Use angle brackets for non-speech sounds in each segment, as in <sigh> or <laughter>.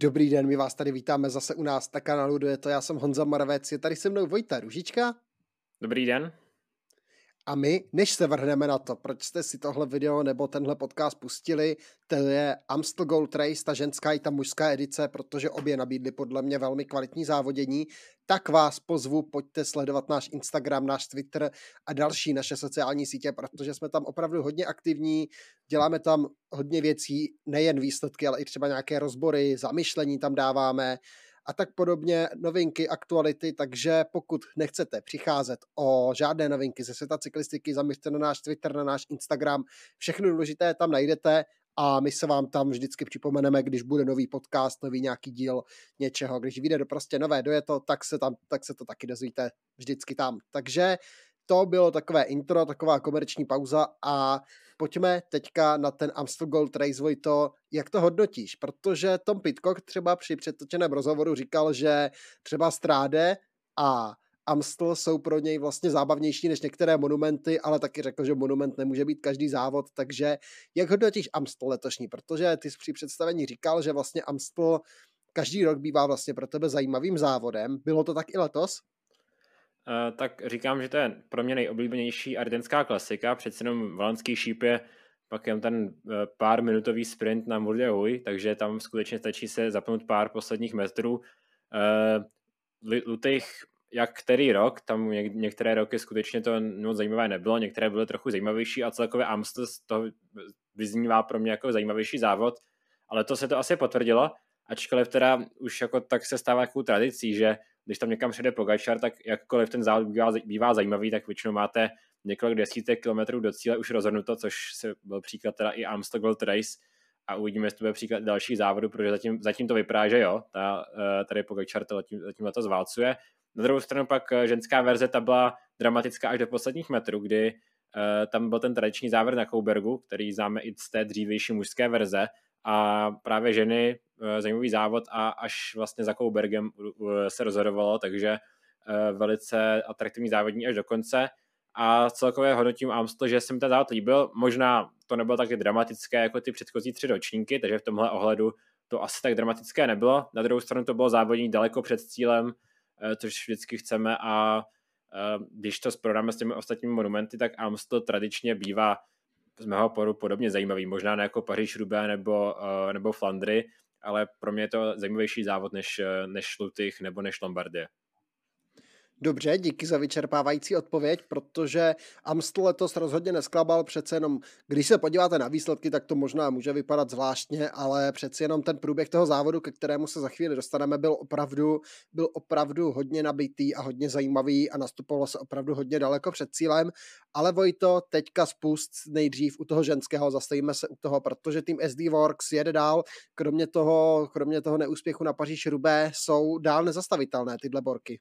Dobrý den, my vás tady vítáme zase u nás na kanálu to, já jsem Honza Maravec, je tady se mnou Vojta Ružička. Dobrý den. A my, než se vrhneme na to, proč jste si tohle video nebo tenhle podcast pustili, to je Amstel Gold Race, ta ženská i ta mužská edice, protože obě nabídly podle mě velmi kvalitní závodění, tak vás pozvu, pojďte sledovat náš Instagram, náš Twitter a další naše sociální sítě, protože jsme tam opravdu hodně aktivní, děláme tam hodně věcí, nejen výsledky, ale i třeba nějaké rozbory, zamyšlení tam dáváme, a tak podobně, novinky, aktuality, takže pokud nechcete přicházet o žádné novinky ze světa cyklistiky, zaměřte na náš Twitter, na náš Instagram, všechno důležité tam najdete a my se vám tam vždycky připomeneme, když bude nový podcast, nový nějaký díl něčeho, když vyjde do prostě nové dojeto, tak se, tam, tak se to taky dozvíte vždycky tam. Takže to bylo takové intro, taková komerční pauza a pojďme teďka na ten Amstel Gold Race, Vojto, jak to hodnotíš? Protože Tom Pitcock třeba při předtočeném rozhovoru říkal, že třeba Stráde a Amstel jsou pro něj vlastně zábavnější než některé monumenty, ale taky řekl, že monument nemůže být každý závod, takže jak hodnotíš Amstel letošní? Protože ty jsi při představení říkal, že vlastně Amstel každý rok bývá vlastně pro tebe zajímavým závodem. Bylo to tak i letos? Uh, tak říkám, že to je pro mě nejoblíbenější ardenská klasika, přece jenom valenský šíp je pak jen ten uh, pár minutový sprint na Murde Huy, takže tam skutečně stačí se zapnout pár posledních metrů. Uh, Lutych jak který rok, tam něk- některé roky skutečně to moc zajímavé nebylo, některé byly trochu zajímavější a celkově Amstel to vyznívá pro mě jako zajímavější závod, ale to se to asi potvrdilo, ačkoliv teda už jako tak se stává takovou tradicí, že když tam někam přijde Pogačar, tak jakkoliv ten závod bývá, bývá zajímavý, tak většinou máte několik desítek kilometrů do cíle už rozhodnuto, což se byl příklad teda i Amstel Gold Race. A uvidíme, jestli to bude příklad dalších závodů, protože zatím, zatím to vypadá, že jo, ta, eh, tady Pogačar to zatím, zatím to zválcuje. Na druhou stranu pak eh, ženská verze ta byla dramatická až do posledních metrů, kdy uh, tam byl ten tradiční závěr na Koubergu, který známe i z té dřívější mužské verze a právě ženy, uh, zajímavý závod a až vlastně za Koubergem uh, se rozhodovalo, takže uh, velice atraktivní závodní až do konce a celkově hodnotím Amstel, že se mi ten závod líbil, možná to nebylo tak dramatické jako ty předchozí tři ročníky, takže v tomhle ohledu to asi tak dramatické nebylo. Na druhou stranu to bylo závodní daleko před cílem, Eh, což vždycky chceme a eh, když to srovnáme s těmi ostatními monumenty, tak Amstel tradičně bývá z mého pohledu podobně zajímavý, možná ne jako Paříž Roubaix nebo, eh, nebo Flandry, ale pro mě je to zajímavější závod než, než Lutych nebo než Lombardie. Dobře, díky za vyčerpávající odpověď, protože Amstel letos rozhodně nesklabal, přece jenom, když se podíváte na výsledky, tak to možná může vypadat zvláštně, ale přeci jenom ten průběh toho závodu, ke kterému se za chvíli dostaneme, byl opravdu, byl opravdu hodně nabitý a hodně zajímavý a nastupovalo se opravdu hodně daleko před cílem, ale Vojto, teďka spust nejdřív u toho ženského, zastavíme se u toho, protože tým SD Works jede dál, kromě toho, kromě toho neúspěchu na Paříž Rubé jsou dál nezastavitelné tyhle borky.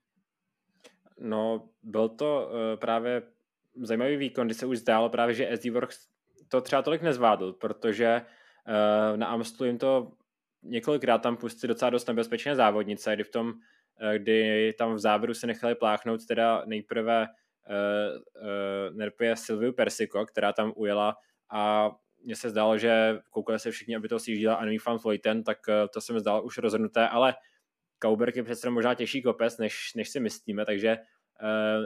No, byl to uh, právě zajímavý výkon, kdy se už zdálo právě, že SD Works to třeba tolik nezvládl, protože uh, na Amstlu jim to několikrát tam pustili docela dost nebezpečné závodnice, kdy v tom, uh, kdy tam v závěru se nechali pláchnout teda nejprve uh, uh, nerpě Silviu Persiko, která tam ujela a mně se zdálo, že koukali se všichni, aby to sjíždila Annie van Vleuten, tak uh, to se mi zdálo už rozhodnuté, ale Kauberg je přece možná těžší kopec, než, než si myslíme, takže uh,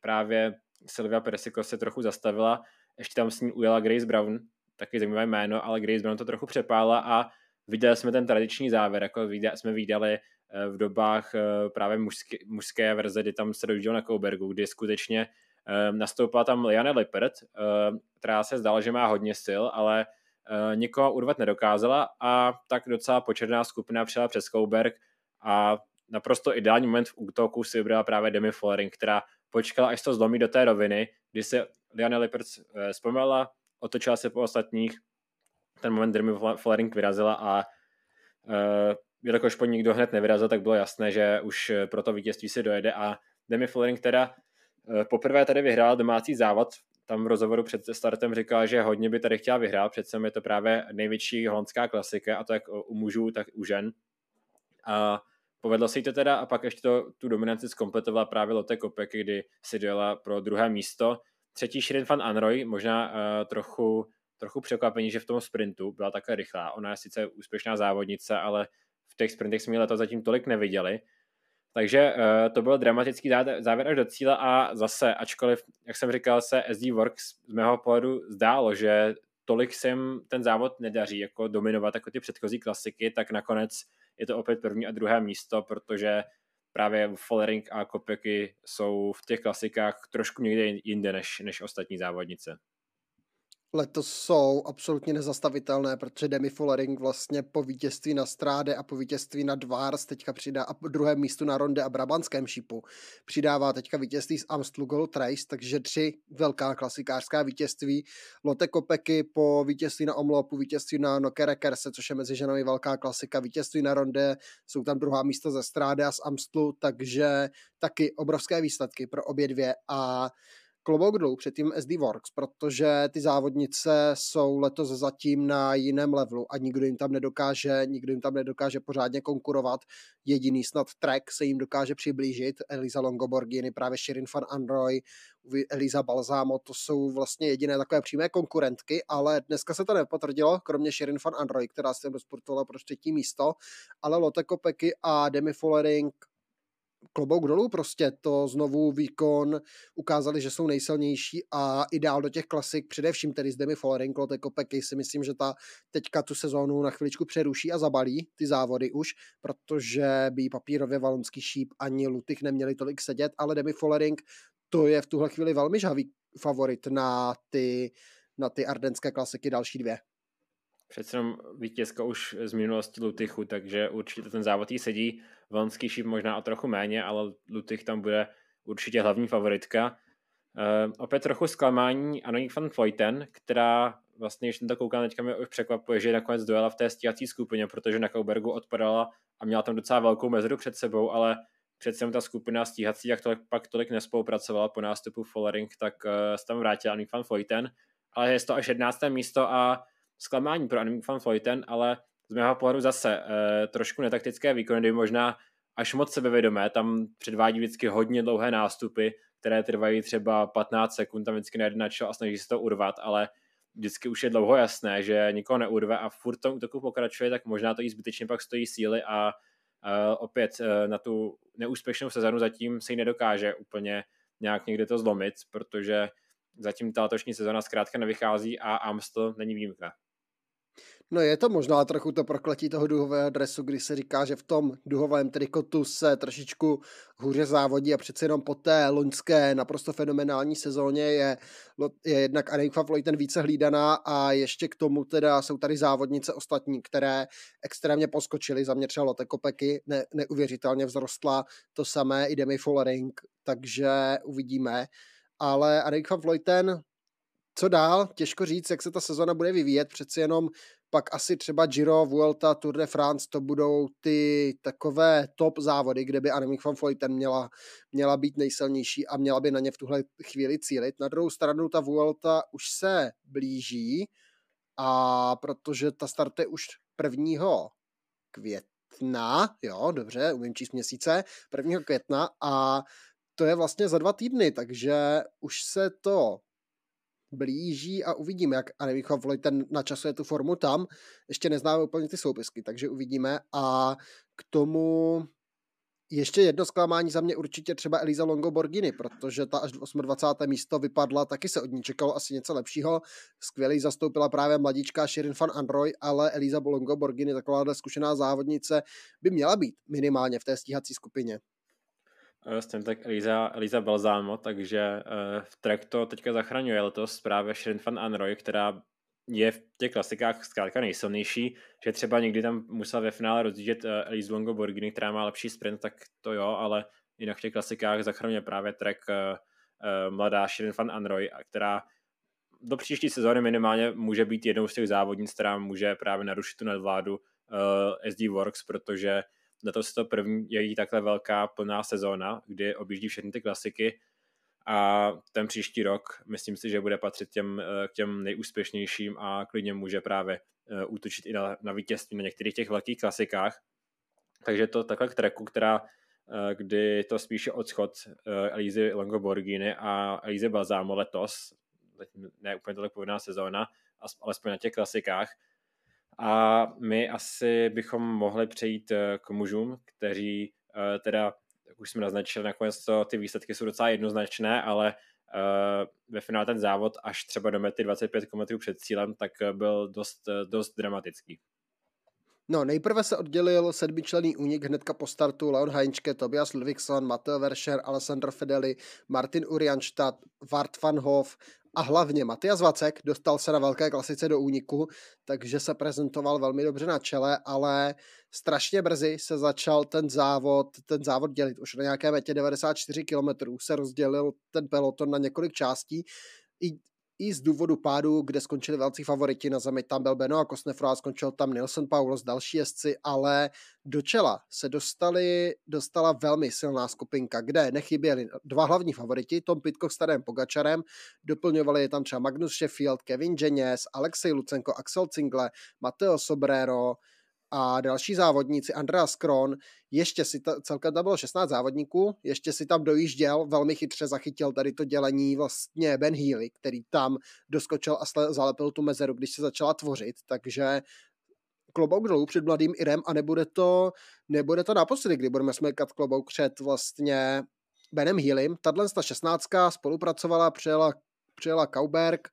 právě Silvia Persico se trochu zastavila, ještě tam s ní ujela Grace Brown, taky zajímavé jméno, ale Grace Brown to trochu přepála a viděli jsme ten tradiční závěr, jako viděli, jsme viděli uh, v dobách uh, právě mužské, mužské verze, kdy tam se dojížděl na Kaubergu, kdy skutečně nastoupila tam Liane Lippert, která se zdala, že má hodně sil, ale nikoho urvat nedokázala a tak docela početná skupina přijela přes Kauberg, a naprosto ideální moment v útoku si vybrala právě Demi Follering, která počkala, až to zlomí do té roviny, kdy se Liana Lippert eh, vzpomněla, otočila se po ostatních, ten moment Demi Follering vyrazila a uh, jelikož po nikdo hned nevyrazil, tak bylo jasné, že už pro to vítězství se dojede. A Demi Follering teda uh, poprvé tady vyhrál domácí závod, tam v rozhovoru před startem říkala, že hodně by tady chtěla vyhrát, přece je to právě největší holandská klasika a to jak u mužů, tak u žen. A Povedlo se jí to teda a pak ještě to, tu dominanci zkompletovala právě Lotte Kopek, kdy si dojela pro druhé místo. Třetí Shirin van Anroy, možná uh, trochu, trochu překvapení, že v tom sprintu byla také rychlá. Ona je sice úspěšná závodnice, ale v těch sprintech jsme letos zatím tolik neviděli. Takže uh, to byl dramatický závěr až do cíle a zase, ačkoliv, jak jsem říkal, se SD Works z mého pohledu zdálo, že tolik se jim ten závod nedaří jako dominovat jako ty předchozí klasiky, tak nakonec je to opět první a druhé místo, protože právě Follering a Kopeky jsou v těch klasikách trošku někde jinde než, než ostatní závodnice letos jsou absolutně nezastavitelné, protože Demi Follering vlastně po vítězství na Stráde a po vítězství na Dvars teďka přidá a po druhém místu na Ronde a Brabantském šípu přidává teďka vítězství z Amstlu Gold Race, takže tři velká klasikářská vítězství. Lotte Kopeky po vítězství na Omlopu, vítězství na Nokere Kerse, což je mezi ženami velká klasika, vítězství na Ronde, jsou tam druhá místa ze Stráde a z Amstlu, takže taky obrovské výsledky pro obě dvě a klobouk dolů před tím SD Works, protože ty závodnice jsou letos zatím na jiném levelu a nikdo jim tam nedokáže, nikdo jim tam nedokáže pořádně konkurovat. Jediný snad track se jim dokáže přiblížit. Elisa Longoborgini, právě Shirin van Androy, Elisa Balzamo, to jsou vlastně jediné takové přímé konkurentky, ale dneska se to nepotvrdilo, kromě Shirin van Androy, která se rozportovala pro třetí místo, ale Lotte Kopecky a Demi Follering klobouk dolů prostě to znovu výkon ukázali, že jsou nejsilnější a ideál do těch klasik, především tedy s Demi Follering, Lotte Kopecky si myslím, že ta teďka tu sezónu na chviličku přeruší a zabalí ty závody už, protože by papírově valonský šíp ani Lutych neměli tolik sedět, ale Demi Follering to je v tuhle chvíli velmi žhavý favorit na ty, na ty ardenské klasiky další dvě. Přece jenom vítězka už z minulosti Lutychu, takže určitě ten závod jí sedí. Valonský šíp možná o trochu méně, ale Lutych tam bude určitě hlavní favoritka. Uh, opět trochu zklamání Anonik van Vleuten, která vlastně, když jsem to koukal, teďka mě už překvapuje, že nakonec dojela v té stíhací skupině, protože na Kaubergu odpadala a měla tam docela velkou mezeru před sebou, ale přece ta skupina stíhací, jak to pak tolik nespolupracovala po nástupu Follering, tak uh, se tam vrátila Anonik van Vleuten, ale je to až 11. místo a zklamání pro Anonik van Vleuten, ale z mého pohledu zase eh, trošku netaktické výkony, kdy možná až moc sebevědomé, tam předvádí vždycky hodně dlouhé nástupy, které trvají třeba 15 sekund, tam vždycky nejde na a snaží se to urvat, ale vždycky už je dlouho jasné, že nikoho neurve a furt tom útoku pokračuje, tak možná to jí zbytečně pak stojí síly a uh, opět uh, na tu neúspěšnou sezonu zatím se jí nedokáže úplně nějak někde to zlomit, protože zatím ta letošní sezona zkrátka nevychází a Amstel není výjimka. No je to možná trochu to prokletí toho duhového dresu, kdy se říká, že v tom duhovém trikotu se trošičku hůře závodí a přece jenom po té loňské naprosto fenomenální sezóně je, je jednak Anika Vlojten více hlídaná a ještě k tomu teda jsou tady závodnice ostatní, které extrémně poskočily. Za mě třeba Lotte Kopeky ne, neuvěřitelně vzrostla, to samé i Demi Follering, takže uvidíme. Ale Anika Vlojten co dál? Těžko říct, jak se ta sezona bude vyvíjet. Přeci jenom pak asi třeba Giro, Vuelta, Tour de France, to budou ty takové top závody, kde by Annemiek van Vleuten měla, měla být nejsilnější a měla by na ně v tuhle chvíli cílit. Na druhou stranu ta Vuelta už se blíží a protože ta startuje už 1. května, jo, dobře, umím číst měsíce, 1. května a to je vlastně za dva týdny, takže už se to blíží a uvidíme, jak Anemicha ten načasuje tu formu tam. Ještě neznáme úplně ty soupisky, takže uvidíme. A k tomu ještě jedno zklamání za mě určitě třeba Eliza Longo Borgini, protože ta až 28. místo vypadla, taky se od ní čekalo asi něco lepšího. Skvělý zastoupila právě mladíčka Shirin van Androy, ale Eliza Longo Borgini, takováhle zkušená závodnice, by měla být minimálně v té stíhací skupině. Stejně tak Eliza, Eliza Balzámo, takže uh, v track to teďka zachraňuje letos právě Shirin van Anroy, která je v těch klasikách zkrátka nejsilnější, že třeba někdy tam musel ve finále rozdížet uh, Elise Longo Borghini, která má lepší sprint, tak to jo, ale jinak v těch klasikách zachraňuje právě track mladá Shirin van Anroy, která do příští sezóny minimálně může být jednou z těch závodnic, která může právě narušit tu nadvládu uh, SD Works, protože letos to první její takhle velká plná sezóna, kdy objíždí všechny ty klasiky a ten příští rok myslím si, že bude patřit těm, eh, k těm nejúspěšnějším a klidně může právě eh, útočit i na, na vítězství na některých těch velkých klasikách. Takže to takhle k treku, která eh, kdy to spíše odchod Elízy Longoborgini a Elízy Balzámo letos, ne úplně tolik povedená sezóna, alespoň na těch klasikách, A my asi bychom mohli přejít k mužům, kteří teda, jak už jsme naznačili, nakonec to, ty výsledky jsou docela jednoznačné, ale ve finále ten závod až třeba do mety 25 km před cílem, tak byl dost, dost dramatický. No, nejprve se oddělil sedmičlený únik hnedka po startu Leon Heinčke, Tobias Ludvíkson, Matteo Verscher, Alessandro Fedeli, Martin Urianstadt, Vart van Hof a hlavně Matias Vacek dostal se na velké klasice do úniku, takže se prezentoval velmi dobře na čele, ale strašně brzy se začal ten závod, ten závod dělit. Už na nějaké metě 94 km se rozdělil ten peloton na několik částí. I i z důvodu pádu, kde skončili velcí favoriti na zemi, tam byl Beno a Kosnefro a skončil tam Nilsson Paulos, další jezdci, ale do čela se dostali, dostala velmi silná skupinka, kde nechyběli dva hlavní favoriti, Tom Pitcock s Tadem Pogačarem, doplňovali je tam třeba Magnus Sheffield, Kevin Janes, Alexej Lucenko, Axel Cingle, Mateo Sobrero, a další závodníci, Andreas Kron, ještě si ta, celkem tam bylo 16 závodníků, ještě si tam dojížděl, velmi chytře zachytil tady to dělení vlastně Ben Healy, který tam doskočil a zalepil tu mezeru, když se začala tvořit, takže klobouk dolů před mladým Irem a nebude to, nebude to naposledy, kdy budeme smekat klobouk před vlastně Benem Healym. Tadle ta 16 spolupracovala, přijela, přijela Kauberg,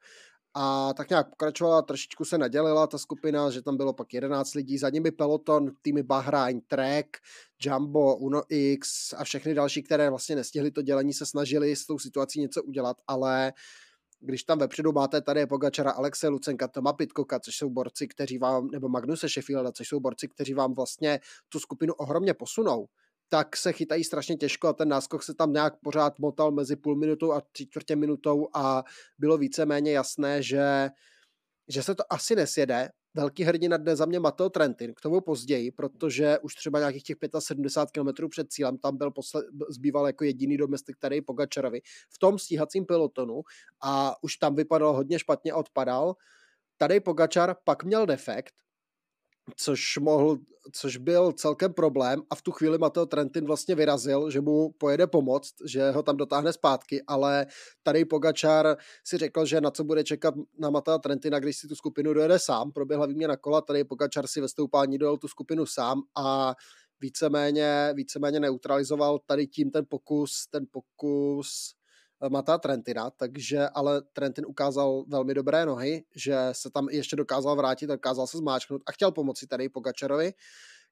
a tak nějak pokračovala, trošičku se nadělila ta skupina, že tam bylo pak 11 lidí, za nimi peloton, týmy Bahrain, Trek, Jumbo, Uno X a všechny další, které vlastně nestihli to dělení, se snažili s tou situací něco udělat, ale když tam vepředu máte tady Pogačara, Alexe Lucenka, Toma Pitkoka, což jsou borci, kteří vám, nebo Magnuse Sheffielda, což jsou borci, kteří vám vlastně tu skupinu ohromně posunou, tak se chytají strašně těžko a ten náskok se tam nějak pořád motal mezi půl minutou a tři čtvrtě minutou a bylo víceméně jasné, že, že se to asi nesjede. Velký hrdina dne za mě Mateo Trentin, k tomu později, protože už třeba nějakých těch 75 km před cílem tam byl posled, zbýval jako jediný domestik tady Pogačarovi v tom stíhacím pelotonu a už tam vypadal hodně špatně odpadal. Tady Pogačar pak měl defekt, což, mohl, což byl celkem problém a v tu chvíli Mateo Trentin vlastně vyrazil, že mu pojede pomoct, že ho tam dotáhne zpátky, ale tady Pogačar si řekl, že na co bude čekat na Mateo Trentina, když si tu skupinu dojede sám, proběhla výměna kola, tady Pogačar si ve stoupání dojel tu skupinu sám a víceméně, víceméně neutralizoval tady tím ten pokus, ten pokus Mata Trentina, takže ale Trentin ukázal velmi dobré nohy, že se tam ještě dokázal vrátit, dokázal se zmáčknout a chtěl pomoci tady Pogačarovi.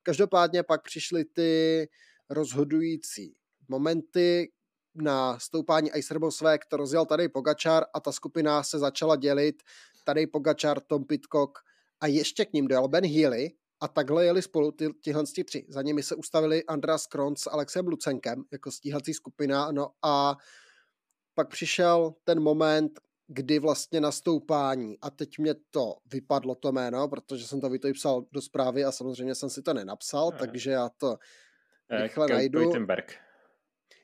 Každopádně pak přišly ty rozhodující momenty na stoupání Icerbosvé, to rozjel tady Pogačar a ta skupina se začala dělit. Tady Pogačar, Tom Pitcock a ještě k ním dojel Ben Healy, a takhle jeli spolu ty, tyhle tři. Za nimi se ustavili Andras Kron s Alexem Lucenkem jako stíhací skupina. No a pak přišel ten moment, kdy vlastně nastoupání, a teď mě to vypadlo to jméno, protože jsem to psal do zprávy a samozřejmě jsem si to nenapsal, ne. takže já to eh, rychle K- najdu. Koitenberg.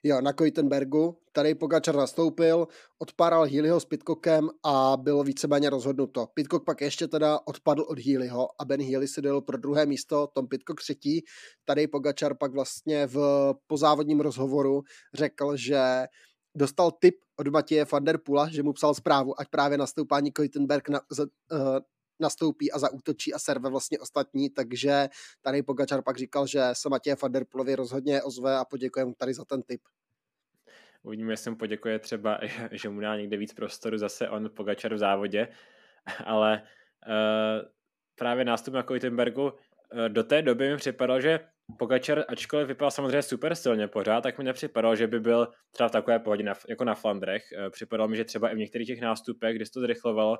Jo, na Koitenbergu. Tady Pogačar nastoupil, odpáral Healyho s Pitcockem a bylo víceméně rozhodnuto. Pitcock pak ještě teda odpadl od Healyho a Ben Healy si dal pro druhé místo, Tom Pitcock třetí. Tady Pogačar pak vlastně v pozávodním rozhovoru řekl, že dostal tip od Matěje van der Pula, že mu psal zprávu, ať právě nastoupání Koitenberg na, uh, nastoupí a zaútočí a serve vlastně ostatní, takže tady Pogačar pak říkal, že se Matěje van der Pulovi rozhodně ozve a poděkujeme tady za ten tip. Uvidíme, jestli mu poděkuje třeba, <laughs> že mu dá někde víc prostoru zase on Pogačar v závodě, <laughs> ale uh, právě nástup na Koitenbergu uh, do té doby mi připadalo, že Pogačar, ačkoliv vypadal samozřejmě super silně pořád, tak mi nepřipadalo, že by byl třeba v takové pohodě na, jako na Flandrech. Eh, připadalo mi, že třeba i v některých těch nástupech, kdy se to zrychlovalo,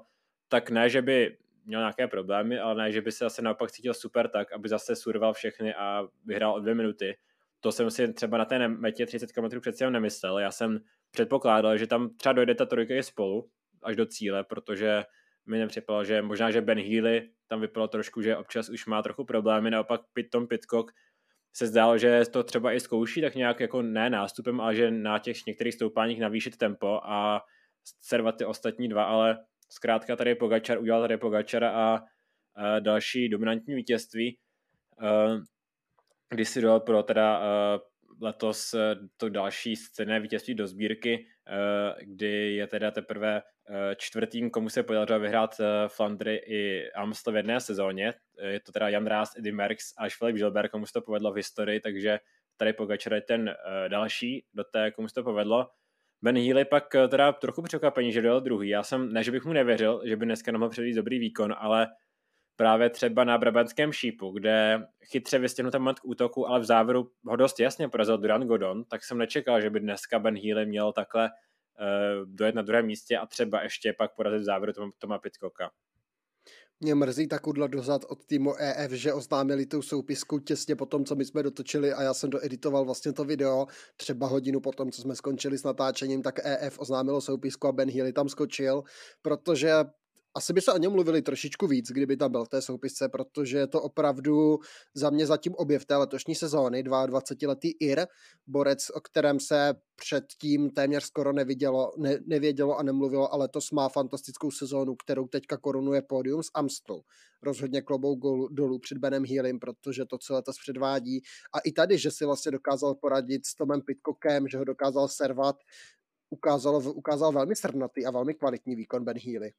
tak ne, že by měl nějaké problémy, ale ne, že by se zase naopak cítil super tak, aby zase surval všechny a vyhrál o dvě minuty. To jsem si třeba na té metě 30 km přece nemyslel. Já jsem předpokládal, že tam třeba dojde ta trojka i spolu až do cíle, protože mi nepřipadalo, že možná, že Ben Healy tam vypadalo trošku, že občas už má trochu problémy, naopak Tom Pitcock se zdálo, že to třeba i zkouší tak nějak jako ne nástupem, ale že na těch některých stoupáních navýšit tempo a servat ty ostatní dva, ale zkrátka tady Pogačar udělal tady Pogačara a, další dominantní vítězství, kdy si dal pro teda letos to další scénné vítězství do sbírky, kdy je teda teprve čtvrtým, komu se podařilo vyhrát Flandry i Amstel v jedné sezóně. Je to teda Jan Rás, Eddie Merckx až Filip Gilbert, komu se to povedlo v historii, takže tady Pogačar je ten další do té, komu se to povedlo. Ben Healy pak teda trochu překvapení, že dojel druhý. Já jsem, ne, že bych mu nevěřil, že by dneska nemohl předvíct dobrý výkon, ale právě třeba na Brabantském šípu, kde chytře vystihnul ten moment k útoku, ale v závěru ho dost jasně porazil Duran Godon, tak jsem nečekal, že by dneska Ben Healy měl takhle dojet na druhém místě a třeba ještě pak porazit v závěru Toma, Pitcocka. Mě mrzí ta kudla dozad od týmu EF, že oznámili tu soupisku těsně po tom, co my jsme dotočili a já jsem doeditoval vlastně to video třeba hodinu po tom, co jsme skončili s natáčením, tak EF oznámilo soupisku a Ben Healy tam skočil, protože asi by se o něm mluvili trošičku víc, kdyby tam byl v té soupisce, protože je to opravdu za mě zatím objev té letošní sezóny, 22-letý Ir, borec, o kterém se předtím téměř skoro nevidělo, ne, nevědělo a nemluvilo, ale to má fantastickou sezónu, kterou teďka korunuje pódium z Amstlu. Rozhodně klobou dolů před Benem Healem, protože to, co letos předvádí. A i tady, že si vlastně dokázal poradit s Tomem Pitcockem, že ho dokázal servat, ukázal, ukázal velmi srdnatý a velmi kvalitní výkon Ben Healy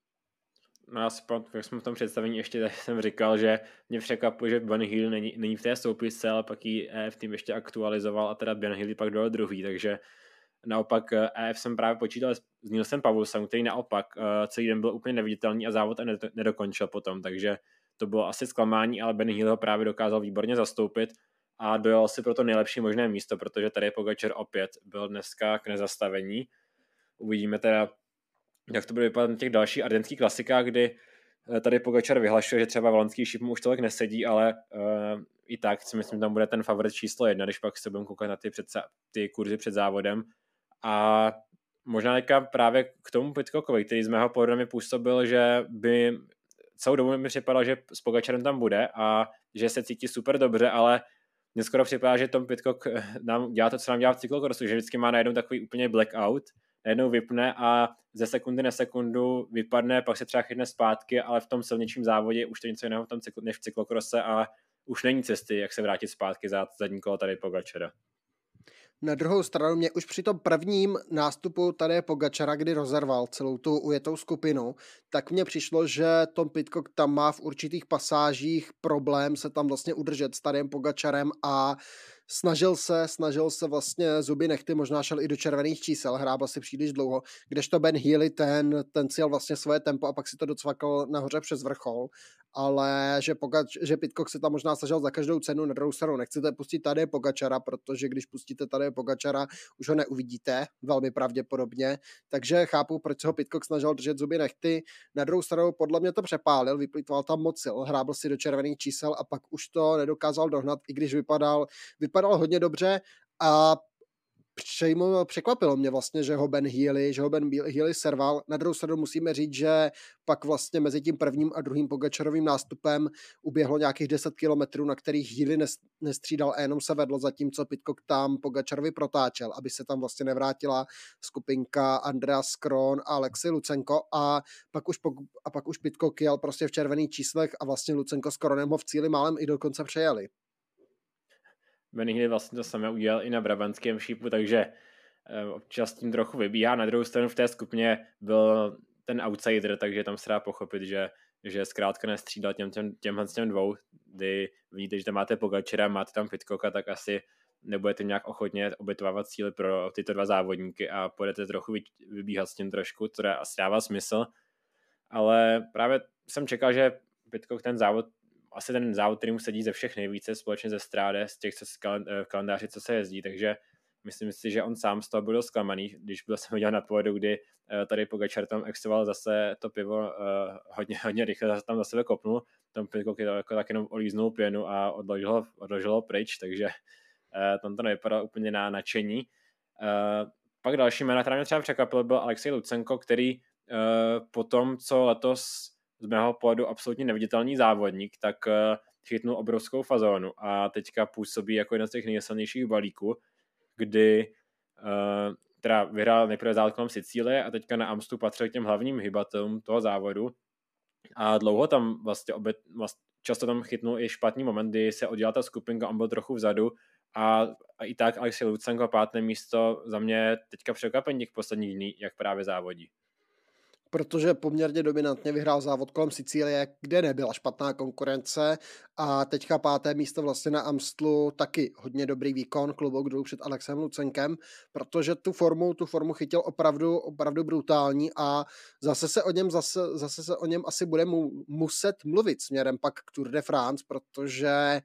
já si pamatuju, jak jsme v tom představení ještě tak jsem říkal, že mě překvapuje, že Ben Hill není, není v té soupisce, ale pak ji EF tým ještě aktualizoval a teda Ben Hill pak dal druhý, takže naopak EF e jsem právě počítal s Nilsem Pavulsem, který naopak uh, celý den byl úplně neviditelný a závod nedokončil potom, takže to bylo asi zklamání, ale Ben Hill ho právě dokázal výborně zastoupit a dojel si pro to nejlepší možné místo, protože tady Pogačer opět byl dneska k nezastavení. Uvidíme teda, jak to bude vypadat na těch dalších ardenských klasikách, kdy eh, tady Pogačar vyhlašuje, že třeba valonský šip mu už tolik nesedí, ale uh, i tak si myslím, tam bude ten favorit číslo jedna, když pak se budeme koukat na ty, před, ty kurzy před závodem. A možná teďka právě k tomu Pitcockovi, který z mého pohledu mi působil, že by celou dobu mi připadalo, že s Pogačarem tam bude a že se cítí super dobře, ale mně skoro připadá, že Tom Pitcock eh, nám dělá to, co nám dělá v cyklokrosu, že vždycky má najednou takový úplně blackout najednou vypne a ze sekundy na sekundu vypadne, pak se třeba chytne zpátky, ale v tom silnějším závodě už to něco jiného v tom cykl, než v cyklokrose a už není cesty, jak se vrátit zpátky za zadní kolo tady Pogačera. Na druhou stranu mě už při tom prvním nástupu tady Pogačara, kdy rozerval celou tu ujetou skupinu, tak mně přišlo, že Tom Pitcock tam má v určitých pasážích problém se tam vlastně udržet s tady Pogačarem a snažil se, snažil se vlastně zuby nechty, možná šel i do červených čísel, hrábal si příliš dlouho, kdežto Ben Healy ten, ten cíl vlastně svoje tempo a pak si to docvakal nahoře přes vrchol. Ale že, Pogač, že Pitcock se tam možná snažil za každou cenu, na druhou stranu nechcete pustit tady Pogačara, protože když pustíte tady Pogačara, už ho neuvidíte, velmi pravděpodobně, takže chápu, proč se ho Pitcock snažil držet zuby nechty, na druhou stranu podle mě to přepálil, vyplýtval tam moc sil, hrábl si do červených čísel a pak už to nedokázal dohnat, i když vypadal, vypadal hodně dobře a přejmo, překvapilo mě vlastně, že ho Ben Healy, že ho Ben Healy serval. Na druhou stranu musíme říct, že pak vlastně mezi tím prvním a druhým Pogačarovým nástupem uběhlo nějakých 10 kilometrů, na kterých Healy nestřídal a jenom se vedlo, zatímco Pitcock tam Pogačarovi protáčel, aby se tam vlastně nevrátila skupinka Andreas Kron a Alexi Lucenko a pak už, a pak už Pitcock jel prostě v červených číslech a vlastně Lucenko s Kronem ho v cíli málem i dokonce přejeli. Benihny vlastně to samé udělal i na Brabantském šípu, takže eh, občas tím trochu vybíhá. Na druhou stranu v té skupině byl ten outsider, takže tam se dá pochopit, že, že zkrátka nestřídal těm, těm, těmhle těm dvou, kdy vidíte, že tam máte Pogačera, máte tam Pitkoka, tak asi nebudete nějak ochotně obětovávat cíly pro tyto dva závodníky a budete trochu vybíhat s tím trošku, to asi dává smysl. Ale právě jsem čekal, že Pitcock ten závod asi ten závod, který mu sedí ze všech nejvíce společně ze Stráde, z těch co eh, kalendáři, co se jezdí, takže myslím si, že on sám z toho byl zklamaný, když byl jsem viděl na pohodu, kdy eh, tady Pogačar tam exoval zase to pivo uh, hodně, <laughs> hodně rychle, zase tam za sebe kopnul, tam Pitcock jako tak jenom olíznul pěnu a odložil ho, odložil ho pryč, takže tam to nevypadalo úplně na nadšení. Pak další jména, která mě třeba překvapil, byl Alexej Lucenko, který uh, po tom, co letos z mého pohledu absolutně neviditelný závodník, tak eh, chytnul obrovskou fazónu a teďka působí jako jeden z těch nejsilnějších balíků, kdy uh, teda vyhrál nejprve závod kolem Sicílie a teďka na Amstu patřil k těm hlavním hybatelům toho závodu. A dlouho tam vlastně, obět, vlastně často tam chytnul i špatný moment, kdy se oddělala ta skupinka, on byl trochu vzadu a, a i tak Alexej Lucenko páté místo za mě teďka překvapení těch posledních dní, jak právě závodí protože poměrně dominantně vyhrál závod kolem Sicílie, kde nebyla špatná konkurence. A teďka páté místo vlastně na Amstlu taky hodně dobrý výkon klobouk dolů před Alexem Lucenkem, protože tu formu, tu formu chytil opravdu, opravdu brutální a zase se o něm, zase, zase se o něm asi bude mu, muset mluvit směrem pak k Tour de France, protože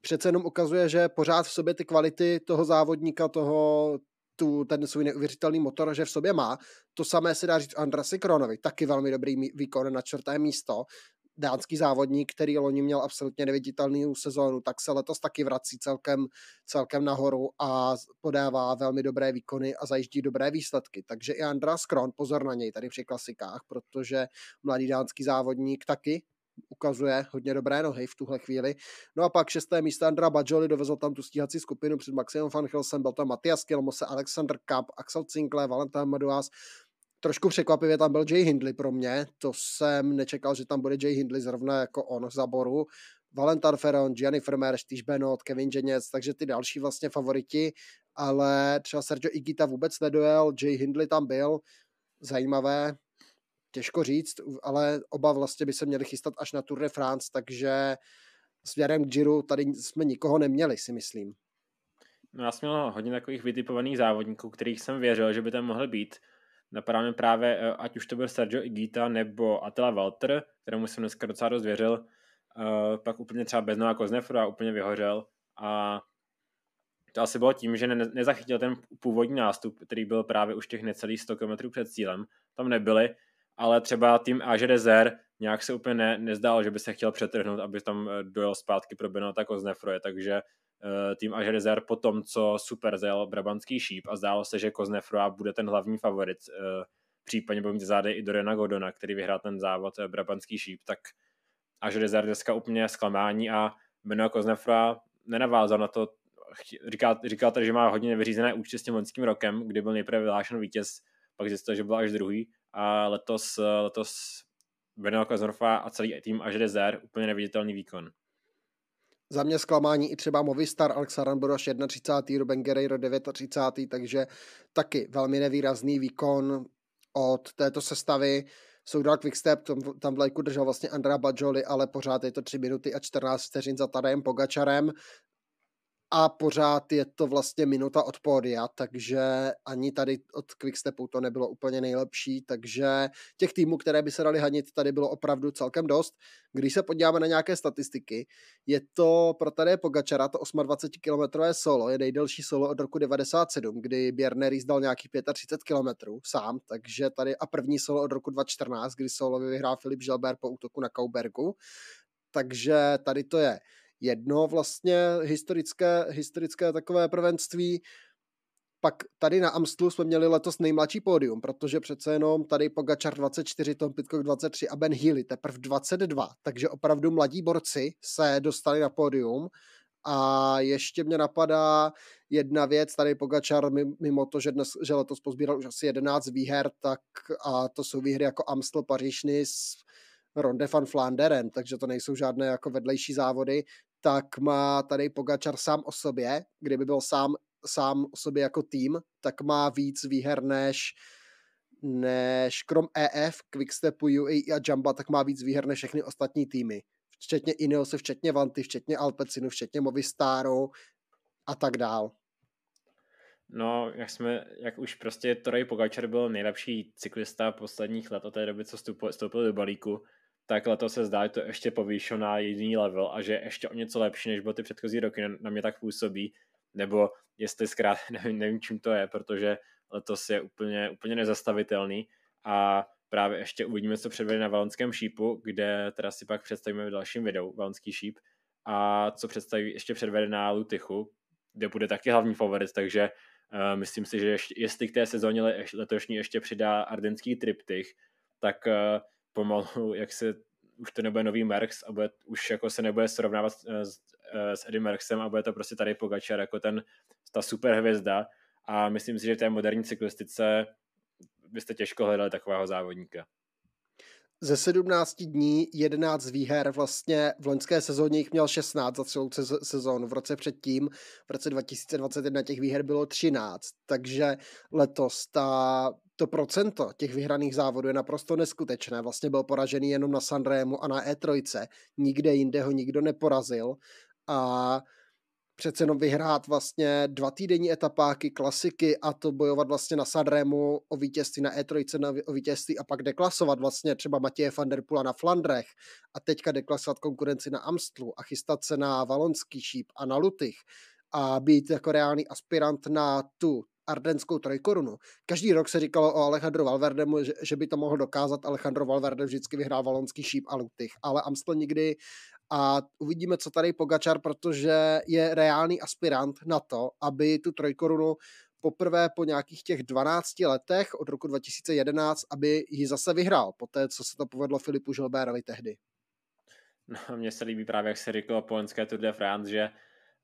přece jenom ukazuje, že pořád v sobě ty kvality toho závodníka, toho, tu, ten svůj neuvěřitelný motor, že v sobě má. To samé se dá říct Andrasi Kronovi, taky velmi dobrý výkon na čtvrté místo. Dánský závodník, který loni měl absolutně neviditelný sezónu, tak se letos taky vrací celkem, celkem nahoru a podává velmi dobré výkony a zajíždí dobré výsledky. Takže i Andras Kron, pozor na něj tady při klasikách, protože mladý dánský závodník taky ukazuje hodně dobré nohy v tuhle chvíli. No a pak šesté místo Andra Bajoli dovezl tam tu stíhací skupinu před Maximem Van Hilsem, byl tam Matias Kilmose, Alexander Kapp, Axel Cinkle, Valentin Maduas, Trošku překvapivě tam byl Jay Hindley pro mě, to jsem nečekal, že tam bude Jay Hindley zrovna jako on v zaboru. Valentin Ferron, Gianni Vermeer, Steve Benot, Kevin Jeněc, takže ty další vlastně favoriti, ale třeba Sergio Igita vůbec nedojel, Jay Hindley tam byl, zajímavé, těžko říct, ale oba vlastně by se měli chystat až na Tour de France, takže směrem k Giro tady jsme nikoho neměli, si myslím. No já jsem měl hodně takových vytipovaných závodníků, kterých jsem věřil, že by tam mohly být. Napadá mi právě, eh, ať už to byl Sergio Igita nebo Attila Walter, kterému jsem dneska docela dost věřil, uh, pak úplně třeba bez Nova Koznefru a úplně vyhořel. A to asi bylo tím, že ne, nezachytil ten původní nástup, který byl právě už těch necelých 100 km před cílem. Tam nebyli ale třeba tým Age Dezer nějak se úplně ne, nezdál, že by se chtěl přetrhnout, aby tam eh, dojel zpátky pro Benota Koznefroje, takže uh, tým Age Dezer po tom, co super zajel Brabantský šíp a zdálo se, že Koznefroa bude ten hlavní favorit, uh, případně bude mít zády i Dorena Godona, který vyhrál ten závod Brabantský šíp, tak Age Dezer dneska úplně zklamání a Beno Koznefroa nenavázal na to, říkal, říkal tady, že má hodně nevyřízené účty s tím loňským rokem, kdy byl nejprve vyhlášen vítěz, pak zjistil, že byl až druhý a letos, letos Benoit Kazorfa a celý tým až Dezer úplně neviditelný výkon. Za mě zklamání i třeba Movistar, Alex Aranboroš 31. Ruben Guerreiro 39. takže taky velmi nevýrazný výkon od této sestavy. Soudal Quickstep, tam, tam v lajku držel vlastně Andrea Bajoli, ale pořád je to 3 minuty a 14 vteřin za Tadejem Pogačarem a pořád je to vlastně minuta od pódia, takže ani tady od Quickstepu to nebylo úplně nejlepší, takže těch týmů, které by se dali hanit, tady bylo opravdu celkem dost. Když se podíváme na nějaké statistiky, je to pro tady Pogačara to 28 km solo, je nejdelší solo od roku 97, kdy Bjerner jízdal nějakých 35 km sám, takže tady a první solo od roku 2014, kdy solo vyhrál Filip Želber po útoku na Kaubergu, takže tady to je jedno vlastně historické, historické takové prvenství. Pak tady na Amstlu jsme měli letos nejmladší pódium, protože přece jenom tady Pogačar 24, Tom Pitcock 23 a Ben Healy teprve 22, takže opravdu mladí borci se dostali na pódium. A ještě mě napadá jedna věc, tady Pogačar mimo to, že, dnes, že letos pozbíral už asi 11 výher, tak a to jsou výhry jako Amstel, Paříž, Nice, Ronde van Flanderen, takže to nejsou žádné jako vedlejší závody, tak má tady Pogačar sám o sobě, kdyby byl sám, sám o sobě jako tým, tak má víc výher než než krom EF, Quickstepu, UAE a Jamba, tak má víc výher než všechny ostatní týmy. Včetně Ineos, včetně Vanty, včetně Alpecinu, včetně Movistaru a tak dál. No, jak jsme, jak už prostě Torej Pogačar byl nejlepší cyklista posledních let od té doby, co vstoupil do balíku, tak letos se zdá, že to ještě povýšil na jiný level a že ještě o něco lepší, než byl ty předchozí roky, na mě tak působí, nebo jestli zkrát, <laughs> nevím, nevím čím to je, protože letos je úplně, úplně nezastavitelný. A právě ještě uvidíme, co předvede na Valonském šípu, kde teda si pak představíme v dalším videu Valonský šíp. A co představí ještě předvede na Lutychu, kde bude taky hlavní favorit, takže uh, myslím si, že ještě, jestli k té sezóně letošní ještě přidá ardenský triptych, tak uh, pomalu, jak se už to nebude nový Merckx a bude, už jako se nebude srovnávat eh, s, eh, s Eddie Merckxem a bude to prostě tady Pogačar jako ten, ta super hvězda a myslím si, že v té moderní cyklistice byste těžko hledali takového závodníka. Ze 17 dní 11 výher vlastně v loňské sezóně jich měl 16 za celou sezónu. V roce předtím, v roce 2021 těch výher bylo 13, takže letos ta to procento těch vyhraných závodů je naprosto neskutečné. Vlastně byl poražený jenom na Sanremu a na E3. Nikde jinde ho nikdo neporazil. A přece jenom vyhrát vlastně dva týdenní etapáky, klasiky a to bojovat vlastně na Sanremu o vítězství na E3, na, o vítězství a pak deklasovat vlastně třeba Matěje van der Pula na Flandrech a teďka deklasovat konkurenci na Amstlu a chystat se na Valonský šíp a na Lutych a být jako reálný aspirant na tu ardenskou trojkorunu. Každý rok se říkalo o Alejandro Valverdemu, že, že by to mohl dokázat. Alejandro Valverde vždycky vyhrál valonský šíp a Lutych, ale Amstel nikdy a uvidíme, co tady Pogačar, protože je reálný aspirant na to, aby tu trojkorunu poprvé po nějakých těch 12 letech od roku 2011, aby ji zase vyhrál, po té, co se to povedlo Filipu Žilbérovi tehdy. No, mně se líbí právě, jak se říkalo po Tour de France, že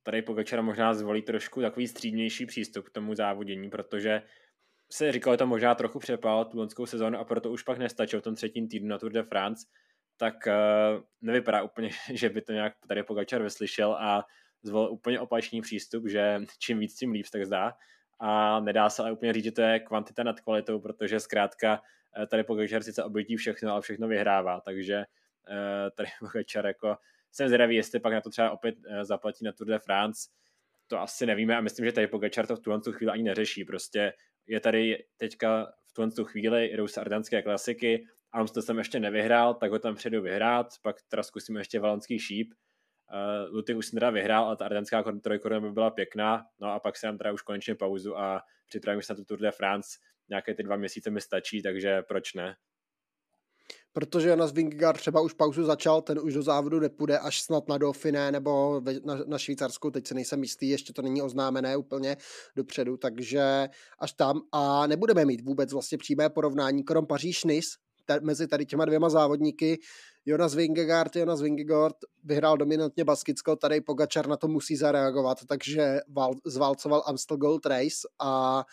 tady Pogačar možná zvolí trošku takový střídnější přístup k tomu závodění, protože se říkalo, že to možná trochu přepál tu lonskou sezónu a proto už pak nestačil v tom třetím týdnu na Tour de France, tak uh, nevypadá úplně, <laughs> že by to nějak tady Pogačar vyslyšel a zvolil úplně opačný přístup, že čím víc, tím líp, tak zdá. A nedá se ale úplně říct, že to je kvantita nad kvalitou, protože zkrátka eh, tady Pogačar sice obětí všechno, ale všechno vyhrává, takže uh, tady Pogačar jako jsem zvědavý, jestli pak na to třeba opět uh, zaplatí na Tour de France, to asi nevíme a myslím, že tady Pogačar to v tuhle chvíli ani neřeší, prostě je tady teďka v tuhle chvíli, jdou se ardanské klasiky, Amstel jsem ještě nevyhrál, tak ho tam předu vyhrát, pak teda zkusíme ještě valonský šíp. Uh, Luty už jsem teda vyhrál, ale ta ardenská trojkoruna by byla pěkná, no a pak si dám teda už konečně pauzu a připravím se na tu Tour de France, nějaké ty dva měsíce mi stačí, takže proč ne? Protože Jonas Vingegaard třeba už pauzu začal, ten už do závodu nepůjde až snad na Dauphiné nebo na, na Švýcarskou, teď se nejsem jistý, ještě to není oznámené úplně dopředu, takže až tam. A nebudeme mít vůbec vlastně přímé porovnání, krom paříž nice mezi tady těma dvěma závodníky. Jonas Vingegaard, Jonas Vingegaard vyhrál dominantně Baskicko, tady Pogačar na to musí zareagovat, takže val, zvalcoval Amstel Gold Race a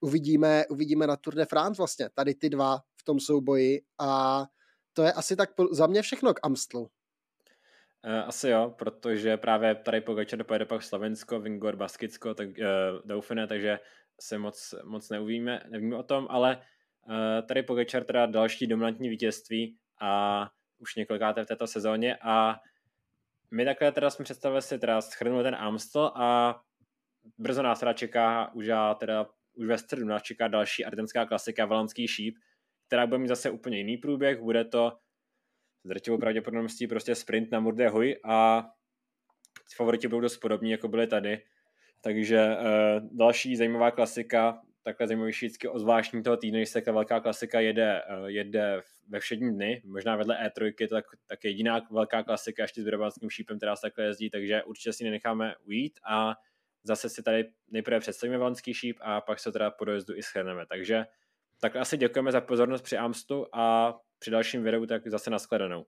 uvidíme, uvidíme na Tour de France vlastně. Tady ty dva tom souboji a to je asi tak za mě všechno k Amstlu. Eh, asi jo, protože právě tady Pogačar pojede pak Slovensko, Vingor, Baskicko, tak uh, Dauphiné, takže se moc, moc neuvíme, nevíme o tom, ale Eh, tady Pogačar teda další dominantní vítězství a už několikáté v této sezóně a my takhle teda jsme představili si teda schrnuli ten Amstel a brzo nás teda čeká už já teda už ve středu nás čeká další ardenská klasika Valonský šíp, která bude mít zase úplně jiný průběh, bude to s drtivou pravděpodobností prostě sprint na Murde Huy a favoriti budou dost podobní, jako byly tady. Takže uh, další zajímavá klasika takhle zajímavější vždycky o zvláštní toho týdne, když se ta velká klasika jede, eh, jede ve všední dny, možná vedle E3, tak, tak jediná velká klasika ještě s brabantským šípem, která se takhle jezdí, takže určitě si nenecháme ujít a zase si tady nejprve představíme valenský šíp a pak se teda po dojezdu i schrneme. Takže tak asi děkujeme za pozornost při Amstu a při dalším videu tak zase nashledanou.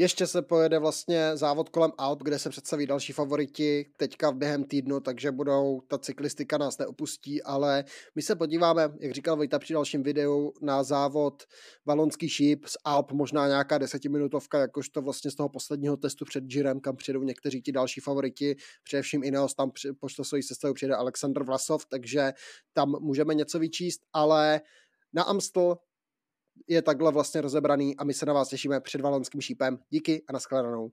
Ještě se pojede vlastně závod kolem Alp, kde se představí další favoriti teďka během týdnu, takže budou, ta cyklistika nás neopustí, ale my se podíváme, jak říkal Vojta při dalším videu, na závod Valonský šíp z Alp, možná nějaká desetiminutovka, jakožto vlastně z toho posledního testu před Girem, kam přijedou někteří ti další favoriti, především Ineos, tam pošle svoji sestavu přijede Aleksandr Vlasov, takže tam můžeme něco vyčíst, ale na Amstel je takhle vlastně rozebraný a my se na vás těšíme před valonským šípem. Díky a nashledanou.